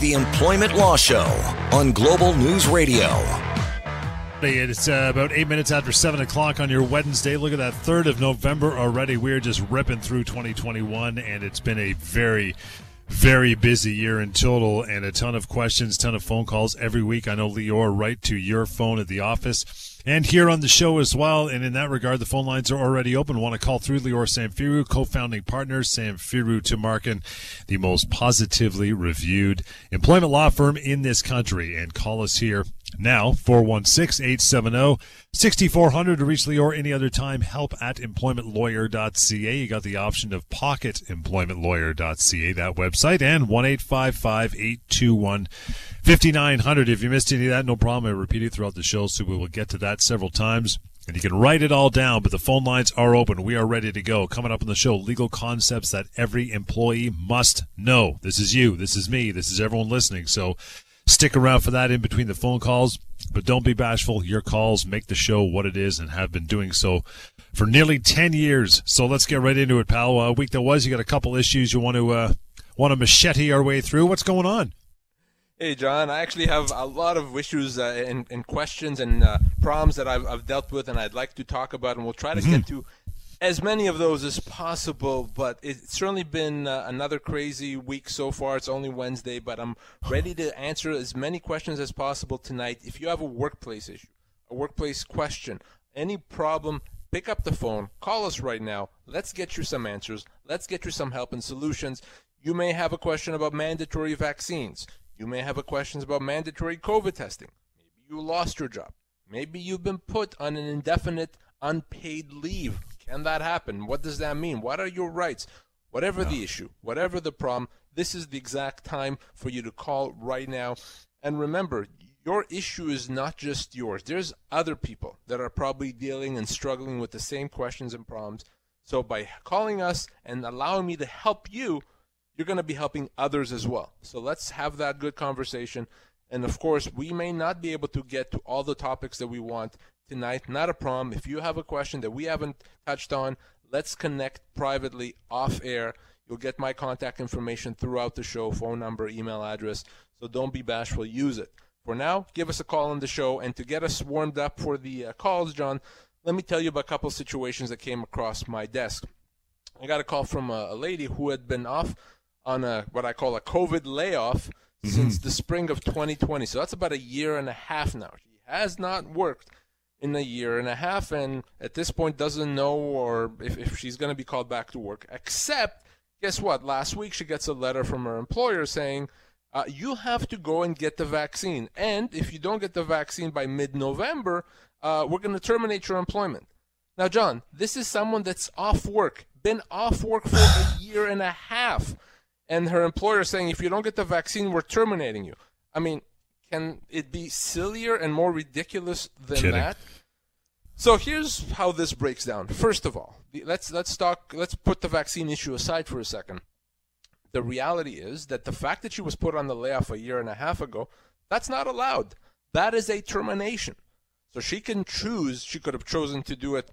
the Employment Law Show on Global News Radio. It's uh, about eight minutes after seven o'clock on your Wednesday. Look at that, third of November already. We're just ripping through 2021, and it's been a very very busy year in total and a ton of questions, ton of phone calls every week. I know Lior right to your phone at the office and here on the show as well. And in that regard, the phone lines are already open. Want to call through Lior Samfiru, co-founding partner, Samfiru Tumarkin, the most positively reviewed employment law firm in this country. And call us here now, 416-870-6400 to reach Lior any other time. Help at employmentlawyer.ca. You got the option of pocketemploymentlawyer.ca, that website, and 1-855-821-5900. If you missed any of that, no problem. I repeat it throughout the show, so we will get to that several times. And you can write it all down, but the phone lines are open. We are ready to go. Coming up on the show, legal concepts that every employee must know. This is you. This is me. This is everyone listening. So Stick around for that in between the phone calls, but don't be bashful. Your calls make the show what it is and have been doing so for nearly 10 years. So let's get right into it, pal. A uh, week that was, you got a couple issues you want to uh, want to machete our way through. What's going on? Hey, John. I actually have a lot of issues uh, and, and, questions and uh, problems that I've, I've, dealt with, and I'd like to talk about, and we'll try to mm-hmm. get to as many of those as possible, but it's certainly been uh, another crazy week so far. It's only Wednesday, but I'm ready to answer as many questions as possible tonight. If you have a workplace issue, a workplace question, any problem, pick up the phone, call us right now. Let's get you some answers. Let's get you some help and solutions. You may have a question about mandatory vaccines. You may have a questions about mandatory COVID testing. Maybe you lost your job. Maybe you've been put on an indefinite unpaid leave can that happen? What does that mean? What are your rights? Whatever the issue, whatever the problem, this is the exact time for you to call right now. And remember, your issue is not just yours. There's other people that are probably dealing and struggling with the same questions and problems. So by calling us and allowing me to help you, you're going to be helping others as well. So let's have that good conversation. And of course, we may not be able to get to all the topics that we want tonight. Not a problem. If you have a question that we haven't touched on, let's connect privately off air. You'll get my contact information throughout the show phone number, email address. So don't be bashful. Use it. For now, give us a call on the show. And to get us warmed up for the uh, calls, John, let me tell you about a couple situations that came across my desk. I got a call from a, a lady who had been off on a what I call a COVID layoff mm-hmm. since the spring of 2020. So that's about a year and a half now. She has not worked in a year and a half, and at this point doesn't know or if, if she's going to be called back to work. Except, guess what? Last week she gets a letter from her employer saying, uh, you have to go and get the vaccine. And if you don't get the vaccine by mid November, uh, we're going to terminate your employment. Now, John, this is someone that's off work, been off work for a year and a half. And her employer saying, if you don't get the vaccine, we're terminating you. I mean, can it be sillier and more ridiculous than Kidding. that? So here's how this breaks down. First of all, let's let's talk. Let's put the vaccine issue aside for a second. The reality is that the fact that she was put on the layoff a year and a half ago, that's not allowed. That is a termination. So she can choose. She could have chosen to do it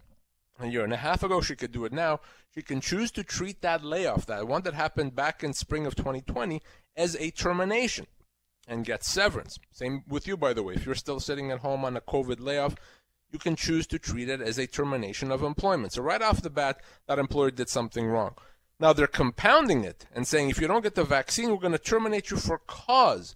a year and a half ago. She could do it now. She can choose to treat that layoff, that one that happened back in spring of 2020, as a termination and get severance. Same with you, by the way. If you're still sitting at home on a COVID layoff, you can choose to treat it as a termination of employment. So, right off the bat, that employer did something wrong. Now, they're compounding it and saying if you don't get the vaccine, we're going to terminate you for cause.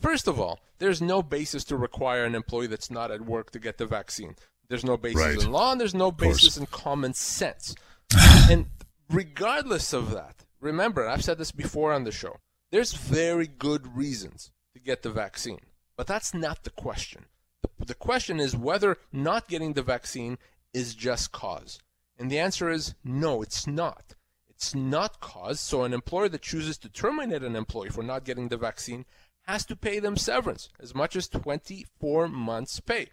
First of all, there's no basis to require an employee that's not at work to get the vaccine. There's no basis right. in law and there's no basis in common sense. and regardless of that, remember, I've said this before on the show, there's very good reasons to get the vaccine. But that's not the question. The, the question is whether not getting the vaccine is just cause. And the answer is no, it's not. It's not cause. So an employer that chooses to terminate an employee for not getting the vaccine has to pay them severance, as much as 24 months' pay.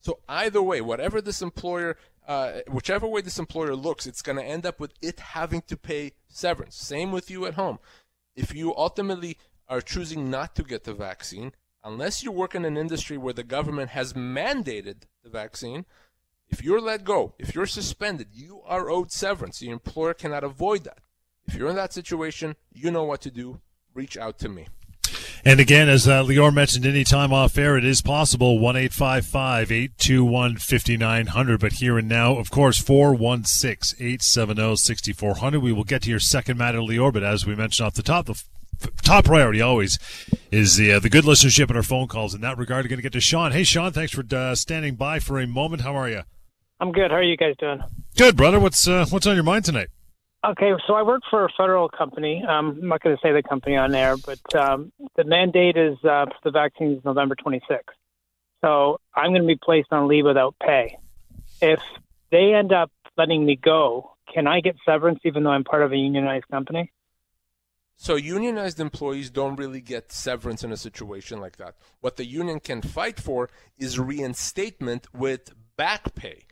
So either way, whatever this employer, uh, whichever way this employer looks, it's going to end up with it having to pay severance. Same with you at home. If you ultimately are choosing not to get the vaccine, unless you work in an industry where the government has mandated the vaccine, if you're let go, if you're suspended, you are owed severance. The employer cannot avoid that. If you're in that situation, you know what to do. Reach out to me. And again, as uh, Lior mentioned, anytime off air, it is possible. 1 821 5900. But here and now, of course, 416 870 6400. We will get to your second matter, Lior. But as we mentioned off the top, the f- top priority always is the uh, the good listenership and our phone calls. In that regard, we're going to get to Sean. Hey, Sean, thanks for uh, standing by for a moment. How are you? I'm good. How are you guys doing? Good, brother. What's uh, what's on your mind tonight? Okay, so I work for a federal company. Um, I'm not going to say the company on air, but um, the mandate is uh, the vaccine is November 26th. So I'm going to be placed on leave without pay. If they end up letting me go, can I get severance even though I'm part of a unionized company? So unionized employees don't really get severance in a situation like that. What the union can fight for is reinstatement with back pay.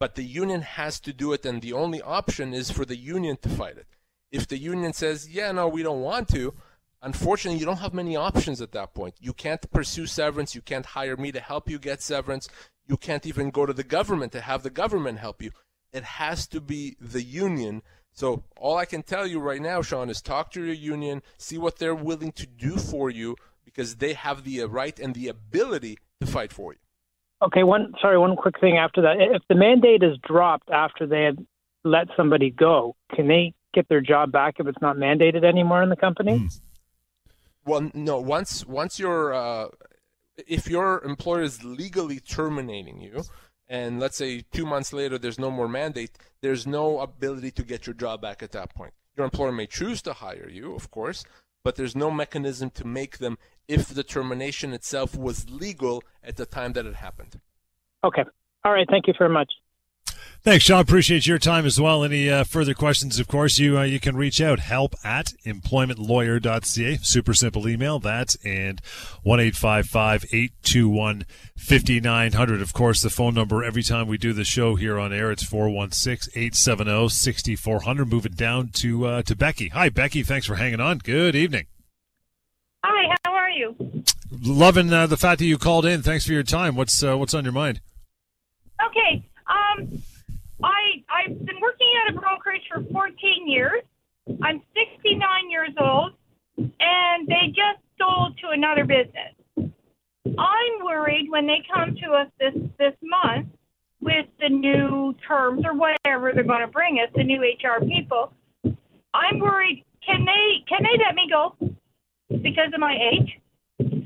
But the union has to do it, and the only option is for the union to fight it. If the union says, yeah, no, we don't want to, unfortunately, you don't have many options at that point. You can't pursue severance. You can't hire me to help you get severance. You can't even go to the government to have the government help you. It has to be the union. So all I can tell you right now, Sean, is talk to your union, see what they're willing to do for you, because they have the right and the ability to fight for you. Okay, one sorry, one quick thing after that. If the mandate is dropped after they had let somebody go, can they get their job back if it's not mandated anymore in the company? Mm. Well, no. Once once you're uh, if your employer is legally terminating you, and let's say two months later there's no more mandate, there's no ability to get your job back at that point. Your employer may choose to hire you, of course, but there's no mechanism to make them if the termination itself was legal at the time that it happened. Okay. All right. Thank you very much. Thanks, Sean. Appreciate your time as well. Any uh, further questions, of course, you uh, you can reach out. Help at employmentlawyer.ca. Super simple email that and 1 821 5900. Of course, the phone number every time we do the show here on air, it's 416 870 6400. Moving down to, uh, to Becky. Hi, Becky. Thanks for hanging on. Good evening. Hi, how are you? Loving uh, the fact that you called in. Thanks for your time. What's uh, what's on your mind? Okay. Um, I I've been working at a brokerage for 14 years. I'm 69 years old, and they just sold to another business. I'm worried when they come to us this this month with the new terms or whatever they're going to bring us, the new HR people. I'm worried. Can they can they let me go because of my age?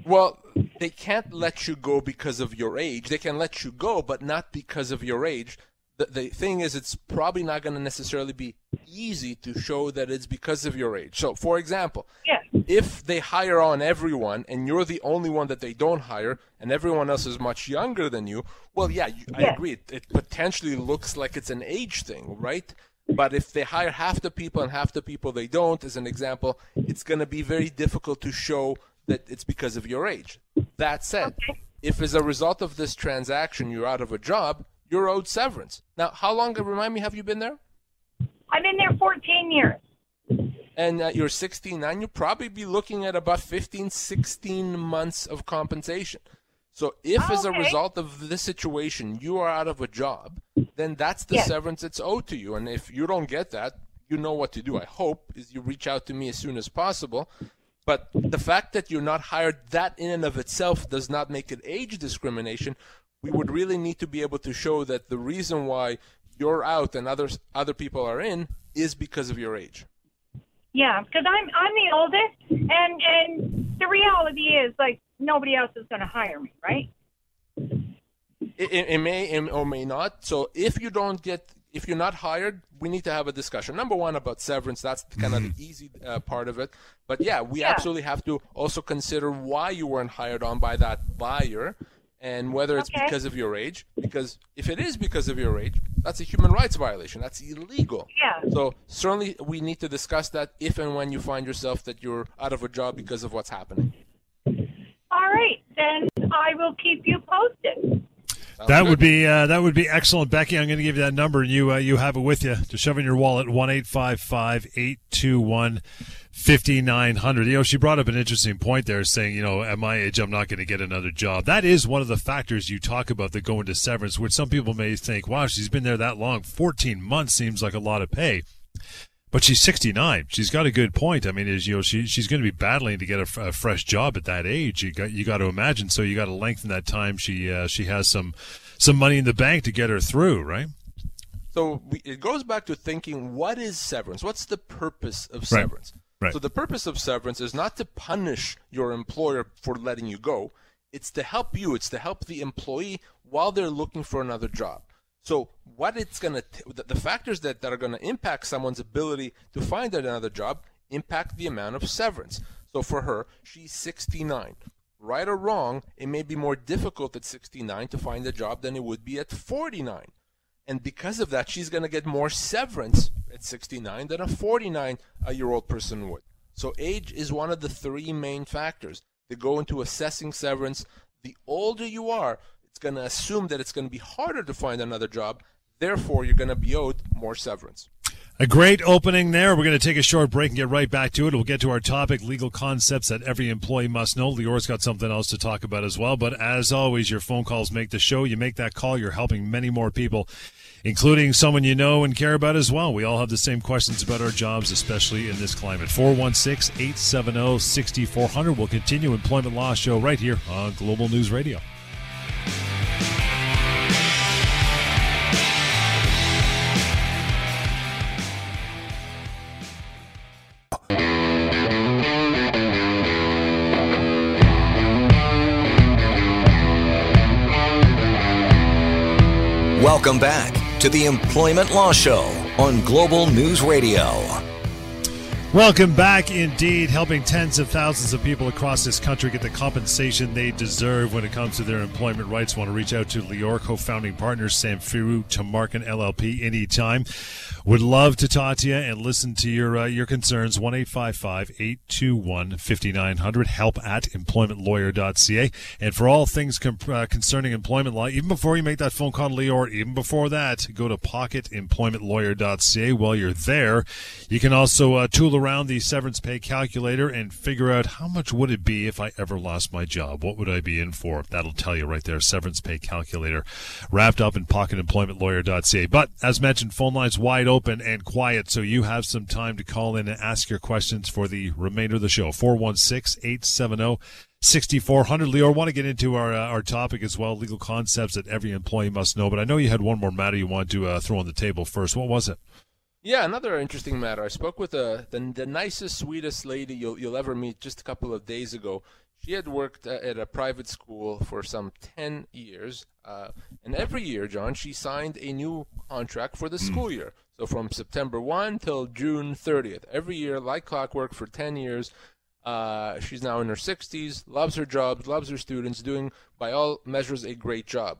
Well, they can't let you go because of your age. They can let you go, but not because of your age. The, the thing is, it's probably not going to necessarily be easy to show that it's because of your age. So, for example, Yeah. if they hire on everyone and you're the only one that they don't hire and everyone else is much younger than you, well, yeah, you, I agree. It, it potentially looks like it's an age thing, right? But if they hire half the people and half the people they don't, as an example, it's going to be very difficult to show that it's because of your age. That said, if as a result of this transaction you're out of a job, you're owed severance. Now, how long, remind me, have you been there? I've been there 14 years. and uh, you're 69, you'll probably be looking at about 15, 16 months of compensation. So if as a result of this situation you are out of a job, then that's the Yes. severance that's owed to you. And if you don't get that, you know what to do. I hope is you reach out to me as soon as possible. But the fact that you're not hired, that in and of itself does not make it age discrimination. We would really need to be able to show that the reason why you're out and others other people are in is because of your age. Yeah, because I'm I'm the oldest, and and the reality is like nobody else is going to hire me, right? It, it, it may it or may not. So if you don't get, if you're not hired, we need to have a discussion. Number one about severance. That's kind of the easy uh, part of it. But yeah, we Yeah. absolutely have to also consider why you weren't hired on by that buyer, and whether it's Okay. because of your age. Because if it is because of your age, that's a human rights violation. That's illegal. Yeah. So certainly we need to discuss that if and when you find yourself that you're out of a job because of what's happening. All right, then I will keep you posted. That would be uh, that would be excellent, Becky. I'm going to give you that number, and you uh, you have it with you to shove in your wallet one eight five five eight two one fifty nine hundred. You know, she brought up an interesting point there, saying, you know, at my age, I'm not going to get another job. That is one of the factors you talk about that go into severance, which some people may think, wow, she's been there that long. Fourteen months seems like a lot of pay. But she's 69. She's got a good point. I mean, is you know she she's going to be battling to get a, a, fresh job at that age. You got you got to imagine. So you got to lengthen that time. She uh, she has some some money in the bank to get her through, right? So we, it goes back to thinking: what is severance? What's the purpose of severance? Right. So the purpose of severance is not to punish your employer for letting you go. It's to help you. It's to help the employee while they're looking for another job. So what it's going to the factors that, that are to impact someone's ability to find another job impact the amount of severance. So for her, she's 69. Right or wrong, it may be more difficult at 69 to find a job than it would be at 49. And because of that, she's going to get more severance at 69 than a 49 year old person would. So age is one of the three main factors that go into assessing severance. The older you are, it's going to assume that it's going to be harder to find another job. Therefore, you're going to be owed more severance. A great opening there. We're going to take a short break and get right back to it. We'll get to our topic, legal concepts that every employee must know. Lior's got something else to talk about as well. But as always, your phone calls make the show. You make that call, you're helping many more people, including someone you know and care about as well. We all have the same questions about our jobs, especially in this climate. 416 870 6400. We'll continue Employment Law Show right here on Global News Radio. Welcome back to the Employment Law Show on Global News Radio. Welcome back, indeed, helping tens of thousands of people across this country get the compensation they deserve when it comes to their employment rights. Want to reach out to Lior co-founding partner partners Samfiru Tumarkin LLP anytime. Would love to talk to you and listen to your uh, your concerns. One eight five five eight two one fifty nine hundred. Help at employmentlawyer.ca. And for all things com- uh, concerning employment law, even before you make that phone call, Lior, even before that, go to pocketemploymentlawyer.ca. While you're there, you can also uh, tool around the severance pay calculator and figure out how much would it be if I ever lost my job? What would I be in for? That'll tell you right there. Severance pay calculator wrapped up in pocketemploymentlawyer.ca. But as mentioned, phone lines wide open and quiet, so you have some time to call in and ask your questions for the remainder of the show. 416 870 6400 leo i want to get into our uh, our topic as well legal concepts that every employee must know but i know you had one more matter you wanted to uh, throw on the table first what was it yeah, another interesting matter. I spoke with a, the, the nicest, sweetest lady you'll, you'll ever meet just a couple of days ago. She had worked uh, at a private school for some 10 years. Uh, and every year, John, she signed a new contract for the school year. So from September 1 till June 30th. Every year, like clockwork, for 10 years. Uh, she's now in her 60s, loves her job, loves her students, doing, by all measures, a great job.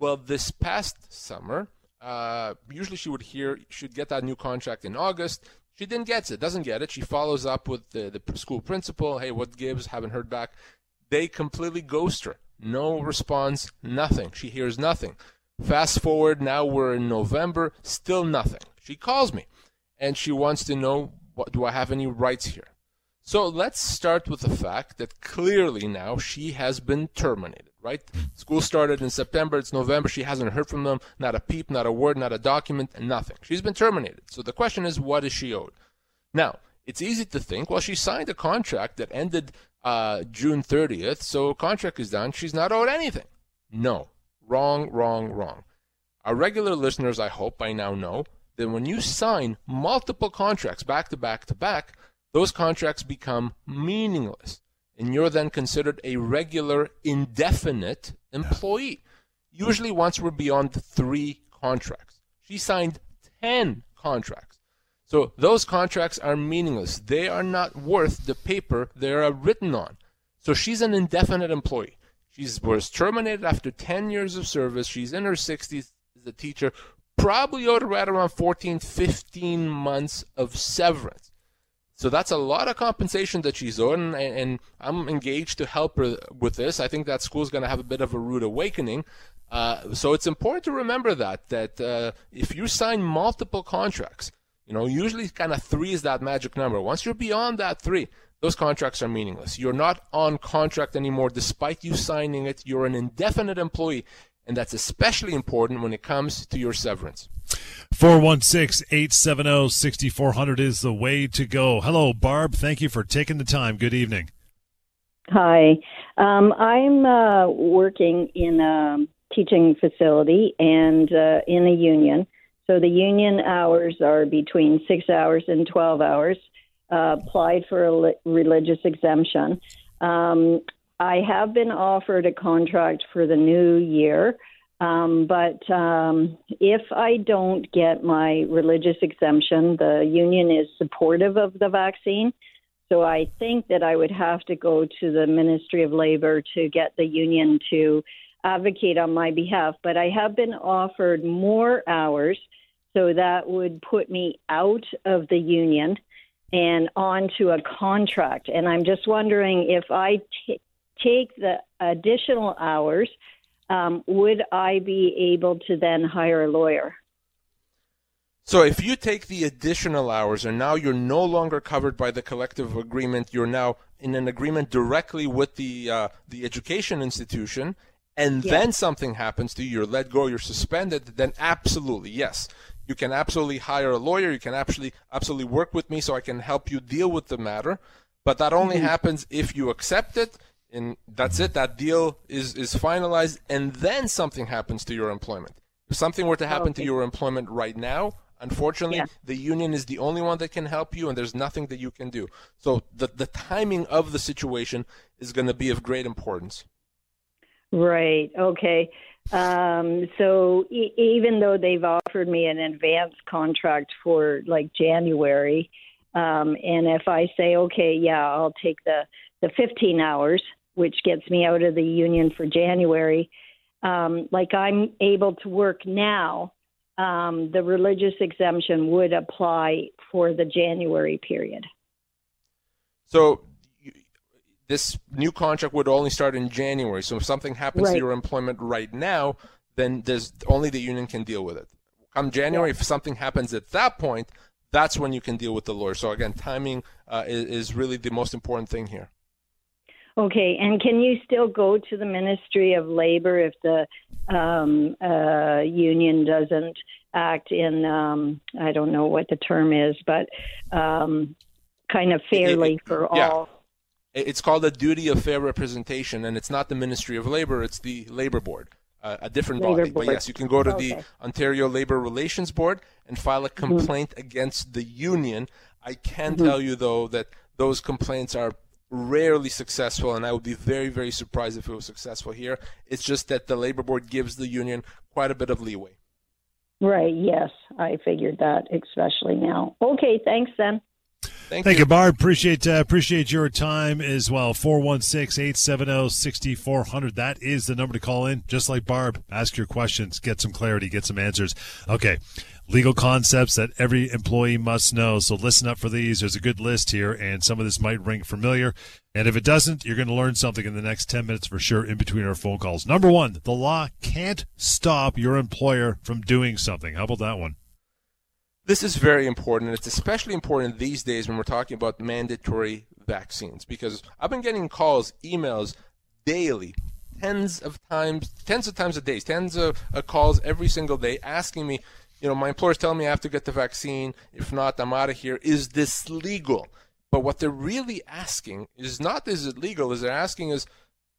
Well, this past summer, uh, usually she would hear she'd get that new contract in August. She didn't get it, doesn't get it. She follows up with the, the school principal. Hey, what gives? Haven't heard back. They completely ghost her. No response, nothing. She hears nothing. Fast forward, now we're in November, still nothing. She calls me and she wants to know what, do I have any rights here? So let's start with the fact that clearly now she has been terminated, right? School started in September, it's November, she hasn't heard from them, not a peep, not a word, not a document, nothing. She's been terminated. So the question is, what is she owed? Now, it's easy to think, well, she signed a contract that ended uh, June 30th, so contract is done, she's not owed anything. No. Wrong, wrong, wrong. Our regular listeners, I hope, by now know that when you sign multiple contracts back to back to back, those contracts become meaningless. And you're then considered a regular, indefinite employee. Usually, once we're beyond three contracts. She signed 10 contracts. So those contracts are meaningless. They are not worth the paper they are written on. So she's an indefinite employee. She was terminated after 10 years of service. She's in her 60s as a teacher. Probably owed right around 14, 15 months of severance. So that's a lot of compensation that she's owed, and, and I'm engaged to help her with this. I think that school's going to have a bit of a rude awakening. Uh, so it's important to remember that that uh, if you sign multiple contracts, you know, usually kind of three is that magic number. Once you're beyond that three, those contracts are meaningless. You're not on contract anymore, despite you signing it. You're an indefinite employee, And that's especially important when it comes to your severance. 416 870 6400 is the way to go. Hello, Barb. Thank you for taking the time. Good evening. Hi. Um, I'm uh, working in a teaching facility and uh, in a union. So the union hours are between six hours and 12 hours. Applied for a li- religious exemption. Um, I have been offered a contract for the new year. Um, but um, if I don't get my religious exemption, the union is supportive of the vaccine. So I think that I would have to go to the Ministry of Labor to get the union to advocate on my behalf. But I have been offered more hours, so that would put me out of the union and onto a contract. And I'm just wondering if I t- take the additional hours um, would I be able to then hire a lawyer? So if you take the additional hours and now you're no longer covered by the collective agreement, you're now in an agreement directly with the uh, the education institution, and Yeah. then something happens to you, you're let go, you're suspended, then absolutely yes, you can absolutely hire a lawyer. You can actually absolutely work with me so I can help you deal with the matter. But that only mm-hmm. happens if you accept it, and that's it. That deal is is finalized, and then something happens to your employment. If something were to happen to Okay. your employment right now, unfortunately, Yeah. the union is the only one that can help you, and there's nothing that you can do. So the the timing of the situation is going to be of great importance. Right. Okay. Um, so e- even though they've offered me an advance contract for like January, um, and if I say, okay, yeah, I'll take the, the 15 hours, which gets me out of the union for January, um, like I'm able to work now, um, the religious exemption would apply for the January period. So this new contract would only start in January. So if something happens to your employment right now, then there's only the union can deal with it. Come January, if something happens at that point, that's when you can deal with the lawyer. So again, timing uh, is, is really the most important thing here. Okay, and can you still go to the Ministry of Labor if the um, uh, union doesn't act in, um, I don't know what the term is, but um, kind of fairly it- for yeah. all? It- It's called a duty of fair representation, and it's not the Ministry of Labor; it's the Labor Board, uh, a different Labor body. But yes, you can go to the Ontario Labor Relations Board and file a complaint against the union. I can tell you though that those complaints are rarely successful, and I would be very, very surprised if it was successful here. It's just that the Labor Board gives the union quite a bit of leeway. Right, yes, I figured that, especially now. Okay, thanks then. Thank, Thank you. you, Barb. Appreciate uh, appreciate your time as well. 416-870-6400. That is the number to call in. Just like Barb, ask your questions, get some clarity, get some answers. Okay. Legal concepts that every employee must know. So listen up for these. There's a good list here, and some of this might ring familiar. And if it doesn't, you're going to learn something in the next 10 minutes for sure in between our phone calls. Number one, the law can't stop your employer from doing something. How about that one? This is very important. And it's especially important these days when we're talking about mandatory vaccines because I've been getting calls, emails daily, tens of times, tens of times a day, tens of uh, calls every single day asking me, you know, my employer's telling me I have to get the vaccine. If not, I'm out of here. Is this legal? But what they're really asking is not is it legal, is they're asking is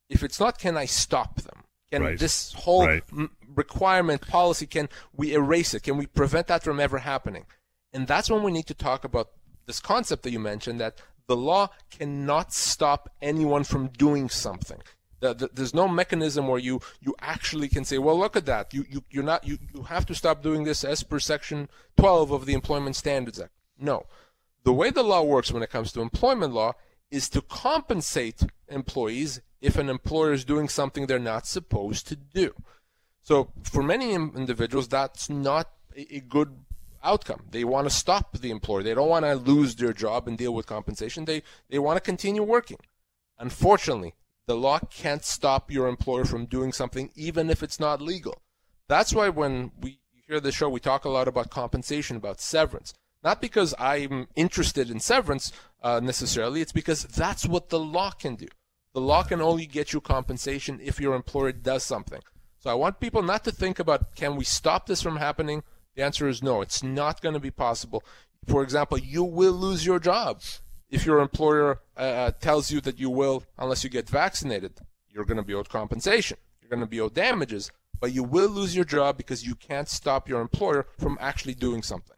if it's not, can I stop them? Can Right. this whole Right. requirement policy can we erase it? Can we prevent that from ever happening? And that's when we need to talk about this concept that you mentioned that the law cannot stop anyone from doing something. The, the, there's no mechanism where you, you actually can say, well, look at that. You, you, you're not, you, you have to stop doing this as per Section 12 of the Employment Standards Act. No. The way the law works when it comes to employment law is to compensate employees if an employer is doing something they're not supposed to do. So for many individuals, that's not a, good outcome. They want to stop the employer. They don't want to lose their job and deal with compensation. They they want to continue working. Unfortunately, the law can't stop your employer from doing something, even if it's not legal. That's why when we hear the show, we talk a lot about compensation, about severance. Not because I'm interested in severance uh, necessarily, it's because that's what the law can do. The law can only get you compensation if your employer does something. So I want people not to think about can we stop this from happening? The answer is no. It's not going to be possible. For example, you will lose your job if your employer uh, uh, tells you that you will unless you get vaccinated. You're going to be owed compensation. You're going to be owed damages, but you will lose your job because you can't stop your employer from actually doing something.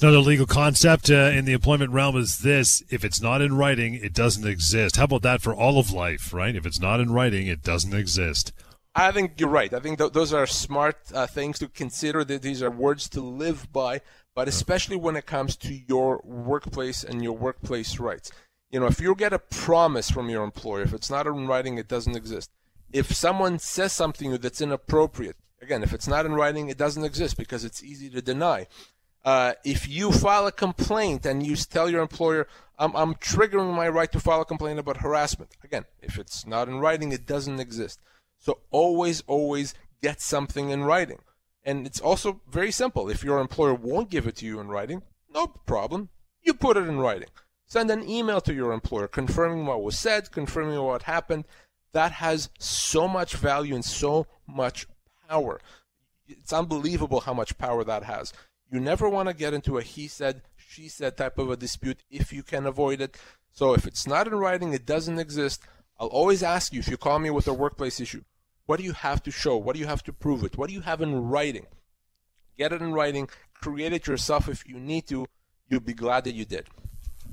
Another legal concept uh, in the employment realm is this if it's not in writing, it doesn't exist. How about that for all of life, right? If it's not in writing, it doesn't exist. I think you're right. I think th- those are smart uh, things to consider. That these are words to live by, but especially when it comes to your workplace and your workplace rights. You know, if you get a promise from your employer, if it's not in writing, it doesn't exist. If someone says something that's inappropriate, again, if it's not in writing, it doesn't exist because it's easy to deny. Uh, if you file a complaint and you tell your employer, I'm, I'm triggering my right to file a complaint about harassment, again, if it's not in writing, it doesn't exist. So always, always get something in writing. And it's also very simple. If your employer won't give it to you in writing, no problem. You put it in writing. Send an email to your employer confirming what was said, confirming what happened. That has so much value and so much power. It's unbelievable how much power that has. You never want to get into a he said, she said type of a dispute if you can avoid it. So if it's not in writing, it doesn't exist. I'll always ask you if you call me with a workplace issue, what do you have to show? What do you have to prove it? What do you have in writing? Get it in writing, create it yourself if you need to. You'll be glad that you did.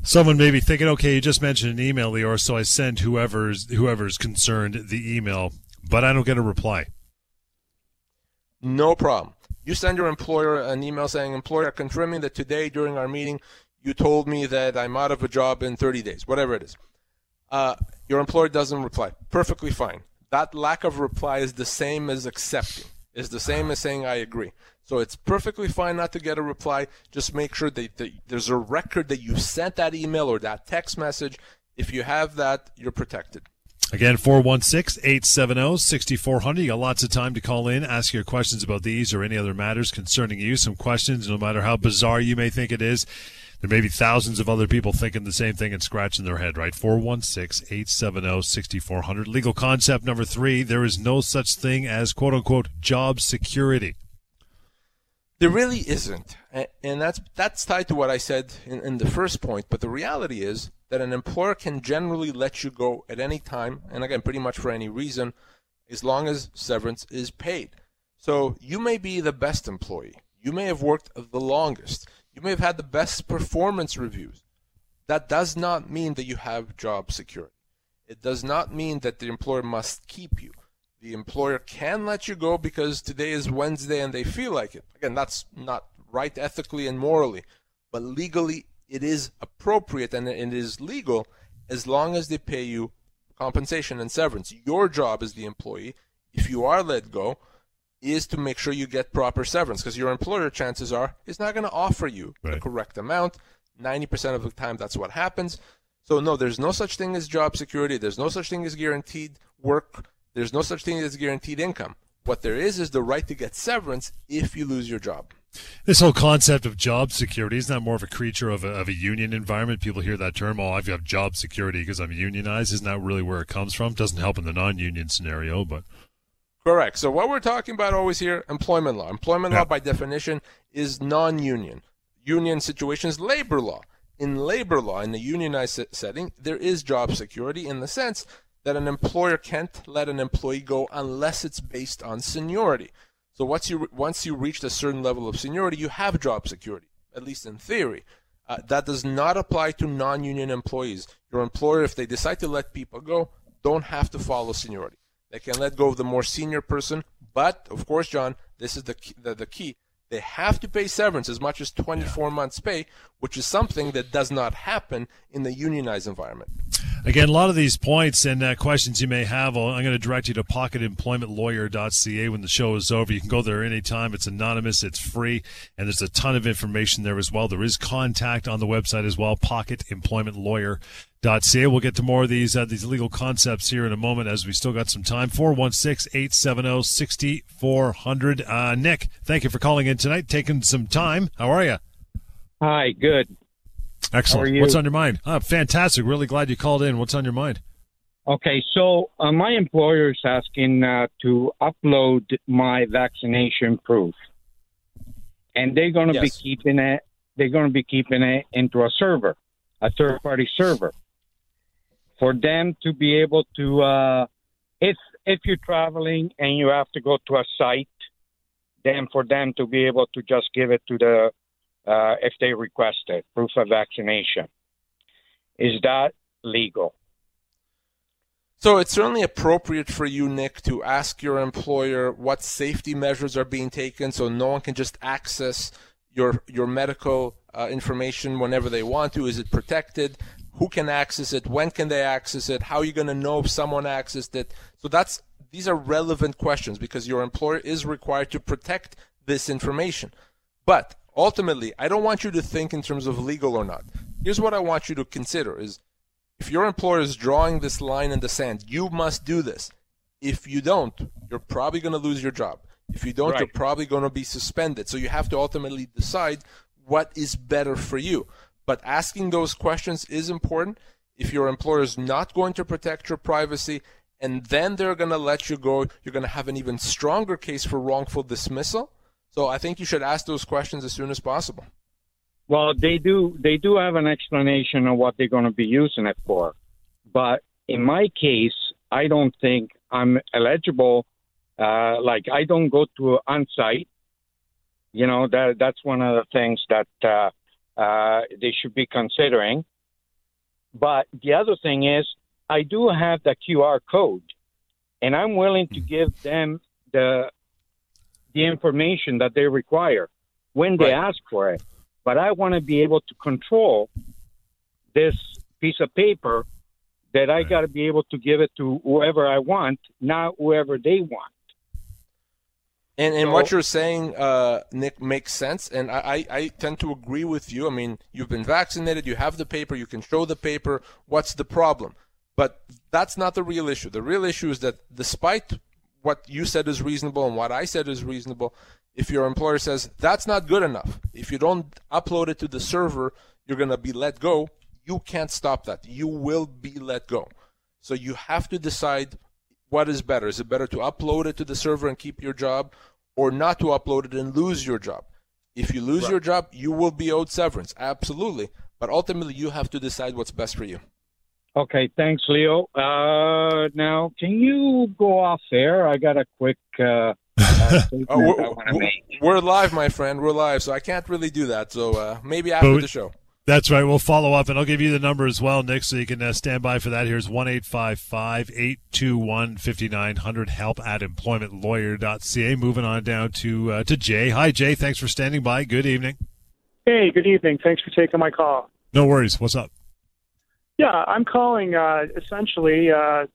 Someone may be thinking, okay, you just mentioned an email, Lior, so I send whoever's whoever's concerned the email, but I don't get a reply. No problem. You send your employer an email saying, employer, confirming that today during our meeting, you told me that I'm out of a job in 30 days, whatever it is. Uh, your employer doesn't reply. Perfectly fine. That lack of reply is the same as accepting, is the same as saying, I agree. So it's perfectly fine not to get a reply. Just make sure that, that there's a record that you sent that email or that text message. If you have that, you're protected. Again, 416 870 6400. You got lots of time to call in, ask your questions about these or any other matters concerning you. Some questions, no matter how bizarre you may think it is. There may be thousands of other people thinking the same thing and scratching their head, right? 416 870 6400. Legal concept number three there is no such thing as quote unquote job security. There really isn't. And that's, that's tied to what I said in, in the first point. But the reality is that an employer can generally let you go at any time, and again, pretty much for any reason, as long as severance is paid. So you may be the best employee. You may have worked the longest. You may have had the best performance reviews. That does not mean that you have job security. It does not mean that the employer must keep you. The employer can let you go because today is Wednesday and they feel like it. Again, that's not right ethically and morally, but legally it is appropriate and it is legal as long as they pay you compensation and severance. Your job as the employee, if you are let go, is to make sure you get proper severance because your employer, chances are, is not going to offer you right. the correct amount. 90% of the time, that's what happens. So, no, there's no such thing as job security. There's no such thing as guaranteed work. There's no such thing as guaranteed income. What there is is the right to get severance if you lose your job. This whole concept of job security is not more of a creature of a, of a union environment. People hear that term, oh, I've got job security because I'm unionized. Isn't that really where it comes from? Doesn't help in the non-union scenario, but correct. So what we're talking about always here, employment law. Employment yeah. law, by definition, is non-union. Union situations, labor law. In labor law, in the unionized setting, there is job security in the sense that an employer can't let an employee go unless it's based on seniority. So once you once you reach a certain level of seniority, you have job security, at least in theory. Uh, that does not apply to non-union employees. Your employer, if they decide to let people go, don't have to follow seniority. They can let go of the more senior person, but of course, John, this is the key, the, the key. They have to pay severance as much as 24 yeah. months' pay, which is something that does not happen in the unionized environment. Again, a lot of these points and uh, questions you may have, I'm going to direct you to pocketemploymentlawyer.ca when the show is over. You can go there anytime. It's anonymous, it's free, and there's a ton of information there as well. There is contact on the website as well, pocketemploymentlawyer.ca. We'll get to more of these uh, these legal concepts here in a moment as we still got some time. 416-870-6400. Uh, Nick, thank you for calling in tonight, taking some time. How are you? Hi, good. Excellent. What's on your mind? Oh, fantastic. Really glad you called in. What's on your mind? Okay, so uh, my employer is asking uh, to upload my vaccination proof, and they're going to Yes. be keeping it. They're going to be keeping it into a server, a third-party server, for them to be able to. Uh, if if you're traveling and you have to go to a site, then for them to be able to just give it to the uh, if they request it, proof of vaccination. Is that legal? So it's certainly appropriate for you, Nick, to ask your employer what safety measures are being taken, so no one can just access your your medical uh, information whenever they want to. Is it protected? Who can access it? When can they access it? How are you going to know if someone accessed it? So that's these are relevant questions because your employer is required to protect this information. But ultimately, I don't want you to think in terms of legal or not. Here's what I want you to consider is if your employer is drawing this line in the sand, you must do this. If you don't, you're probably going to lose your job. If you don't, Right. you're probably going to be suspended. So you have to ultimately decide what is better for you. But asking those questions is important. If your employer is not going to protect your privacy and then they're going to let you go, you're going to have an even stronger case for wrongful dismissal. So I think you should ask those questions as soon as possible. Well, they do. They do have an explanation of what they're going to be using it for, but in my case, I don't think I'm eligible. Uh, like I don't go to on site. You know that that's one of the things that uh, uh, they should be considering. But the other thing is, I do have the QR code, and I'm willing to give them the the information that they require when they Right. ask for it. But I want to be able to control this piece of paper that I got to be able to give it to whoever I want, not whoever they want. And and what you're saying, uh, Nick, makes sense, and I, I, I tend to agree with you. I mean, you've been vaccinated, you have the paper, you can show the paper. What's the problem? But that's not the real issue. The real issue is that despite what you said is reasonable and what I said is reasonable, if your employer says that's not good enough, if you don't upload it to the server, you're going to be let go. You can't stop that. You will be let go. So you have to decide what is better. Is it better to upload it to the server and keep your job or not to upload it and lose your job? If you lose your job, you will be owed severance. Absolutely. But ultimately, you have to decide what's best for you. Okay, thanks, Leo. Uh, now, can you go off air? I got a quick uh, uh, statement Uh, we're, want to make. we're live, my friend. We're live, so I can't really do that. So uh, maybe after But- the show. That's right. We'll follow up, and I'll give you the number as well, Nick, so you can uh, stand by for that. Here's one eight five five eight two one fifty nine hundred. Help at employmentlawyer.ca. Moving on down to uh, to Jay. Hi, Jay. Thanks for standing by. Good evening. Hey, good evening. Thanks for taking my call. No worries. What's up? Yeah, I'm calling uh, essentially uh, uh,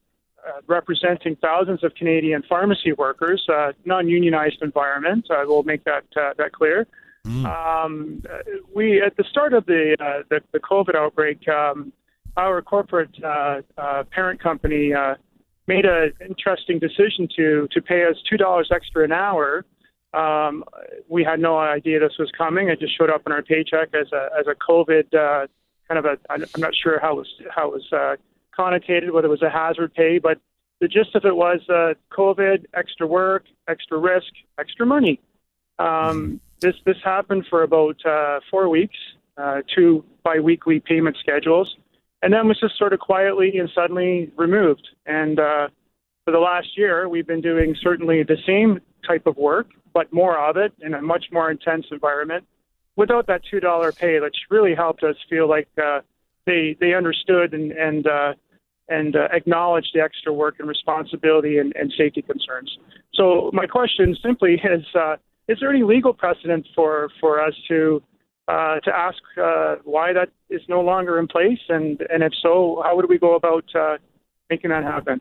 representing thousands of Canadian pharmacy workers, uh, non-unionized environment. I will make that uh, that clear. Um, uh, we at the start of the uh, the, the COVID outbreak, um, our corporate uh, uh, parent company uh, made an interesting decision to to pay us two dollars extra an hour. Um, we had no idea this was coming. It just showed up in our paycheck as a as a COVID uh, kind of a. I'm not sure how it was how it was uh, connotated, whether it was a hazard pay, but the gist of it was uh, COVID, extra work, extra risk, extra money. Um, this this happened for about uh, four weeks, uh, two biweekly payment schedules, and then was just sort of quietly and suddenly removed. And uh, for the last year, we've been doing certainly the same type of work, but more of it in a much more intense environment, without that two dollar pay, which really helped us feel like uh, they they understood and and uh, and uh, acknowledged the extra work and responsibility and, and safety concerns. So my question simply is: uh, Is there any legal precedent for for us to uh, to ask uh, why that is no longer in place, and and if so, how would we go about uh, making that happen?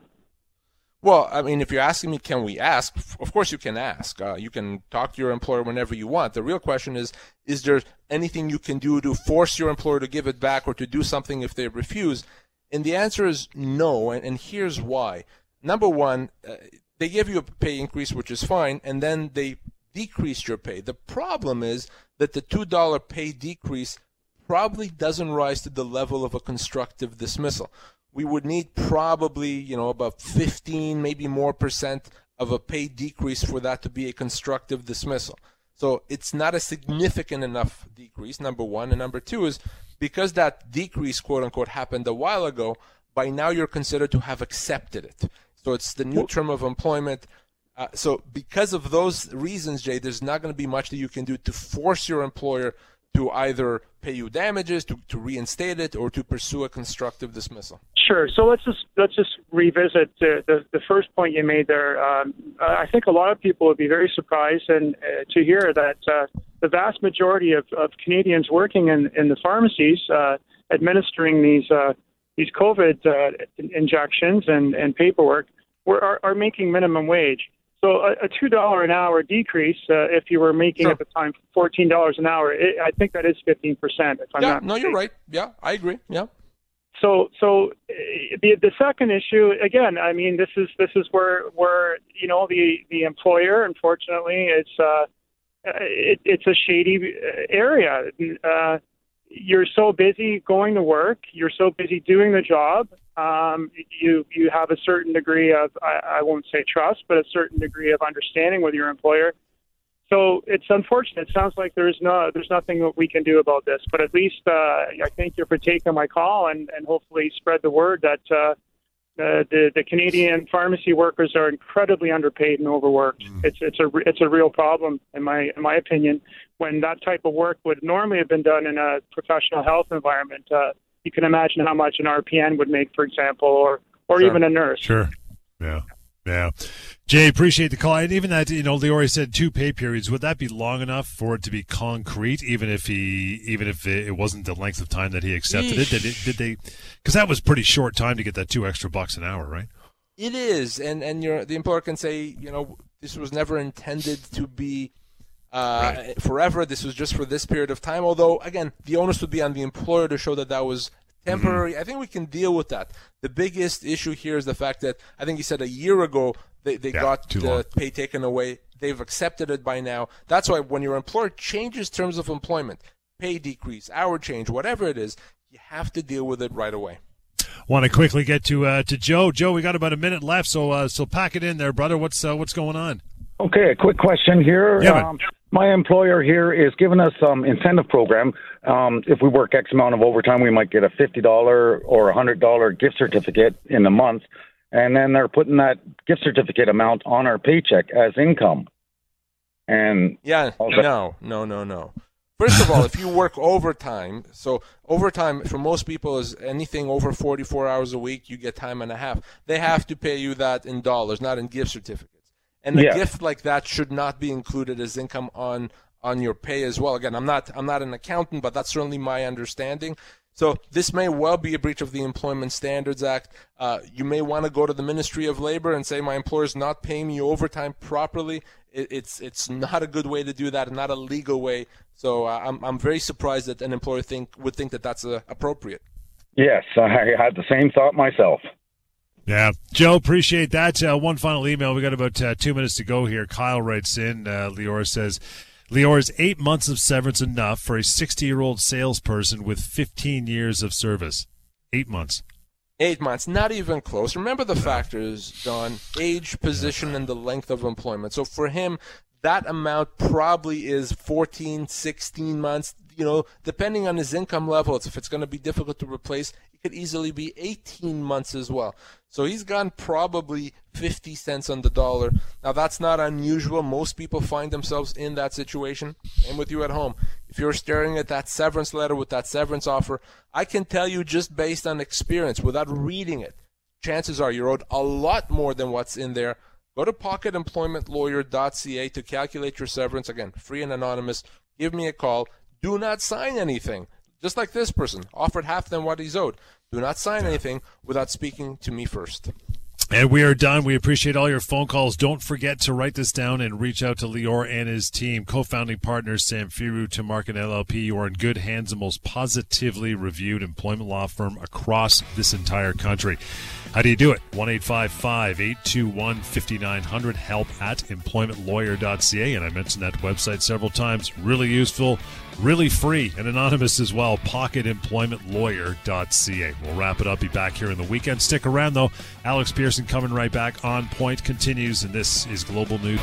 Well, I mean, if you're asking me, can we ask? Of course, you can ask. Uh, you can talk to your employer whenever you want. The real question is: Is there anything you can do to force your employer to give it back or to do something if they refuse? And the answer is no. And, and here's why. Number one, uh, they give you a pay increase, which is fine, and then they decrease your pay. The problem is that the two dollar pay decrease probably doesn't rise to the level of a constructive dismissal. We would need probably, you know, about 15, maybe more percent of a pay decrease for that to be a constructive dismissal. So it's not a significant enough decrease, number one. And number two is because that decrease, quote unquote, happened a while ago, by now you're considered to have accepted it. So it's the new term of employment. Uh, so because of those reasons, Jay, there's not going to be much that you can do to force your employer to either pay you damages, to, to reinstate it, or to pursue a constructive dismissal. Sure. So let's just let's just revisit the the, the first point you made there. Um, I think a lot of people would be very surprised and uh, to hear that uh, the vast majority of, of Canadians working in, in the pharmacies uh, administering these uh, these COVID uh, injections and, and paperwork were, are, are making minimum wage. So a, a two dollar an hour decrease, uh, if you were making sure. at the time fourteen dollars an hour, it, I think that is fifteen percent. If I'm yeah, not no, you're right. Yeah, I agree. Yeah. So, so uh, the the second issue again, I mean, this is this is where where you know the the employer, unfortunately, it's uh, it, it's a shady area. Uh, you're so busy going to work, you're so busy doing the job, um, you you have a certain degree of I, I won't say trust, but a certain degree of understanding with your employer. So it's unfortunate. It sounds like there's no there's nothing that we can do about this. But at least uh, I thank you for taking my call and, and hopefully spread the word that uh, the, the the Canadian pharmacy workers are incredibly underpaid and overworked. Mm. It's it's a it's a real problem in my in my opinion. When that type of work would normally have been done in a professional health environment, uh, you can imagine how much an RPN would make, for example, or or sure. even a nurse. Sure. Yeah. Yeah. Jay, appreciate the call. And even that, you know, Lior said two pay periods. Would that be long enough for it to be concrete, even if he, even if it wasn't the length of time that he accepted Eesh. it? Did, it, did they, because that was pretty short time to get that two extra bucks an hour, right? It is. And, and your, the employer can say, you know, this was never intended to be uh, right. forever. This was just for this period of time. Although, again, the onus would be on the employer to show that that was temporary. Mm-hmm. I think we can deal with that. The biggest issue here is the fact that I think he said a year ago they, they yeah, got the long. pay taken away. They've accepted it by now. That's why when your employer changes terms of employment, pay decrease, hour change, whatever it is, you have to deal with it right away. Want to quickly get to uh, to Joe. Joe, we got about a minute left, so uh, so pack it in there, brother. What's uh, what's going on? Okay, a quick question here. Yeah, um, my employer here is giving us some incentive program. Um, if we work X amount of overtime, we might get a fifty dollar or a hundred dollar gift certificate in a month, and then they're putting that gift certificate amount on our paycheck as income. And yeah, no, no, no, no. First of all, if you work overtime, so overtime for most people is anything over 44 hours a week, you get time and a half. They have to pay you that in dollars, not in gift certificates. And a yeah. gift like that should not be included as income on on your pay as well. Again, I'm not I'm not an accountant, but that's certainly my understanding. So this may well be a breach of the Employment Standards Act. Uh, you may want to go to the Ministry of Labor and say my employer is not paying me overtime properly. It, it's it's not a good way to do that, not a legal way. So uh, I'm I'm very surprised that an employer think would think that that's uh, appropriate. Yes, I had the same thought myself. Yeah, Joe, appreciate that. Uh, one final email. We got about uh, two minutes to go here. Kyle writes in. Uh, Lior says, "Lior is eight months of severance enough for a 60-year-old salesperson with 15 years of service? Eight months." Eight months, not even close. Remember the factors, Don: age, position, and the length of employment. So for him, that amount probably is 14, 16 months. You know, depending on his income level, if it's going to be difficult to replace, it could easily be 18 months as well. So he's gone probably 50 cents on the dollar. Now, that's not unusual. Most people find themselves in that situation. And with you at home, if you're staring at that severance letter with that severance offer, I can tell you just based on experience, without reading it, chances are you're owed a lot more than what's in there. Go to pocketemploymentlawyer.ca to calculate your severance. Again, free and anonymous. Give me a call. Do not sign anything. Just like this person, offered half than what he's owed. Do not sign anything without speaking to me first. And we are done. We appreciate all your phone calls. Don't forget to write this down and reach out to Lior and his team. Co-founding partners Samfiru Tumarkin LLP. You are in good hands, the most positively reviewed employment law firm across this entire country. How do you do it? 1 821 5900 help at employmentlawyer.ca. And I mentioned that website several times. Really useful really free and anonymous as well. PocketEmploymentLawyer.ca. We'll wrap it up. Be back here in the weekend. Stick around though. Alex Pearson coming right back on point continues, and this is Global News.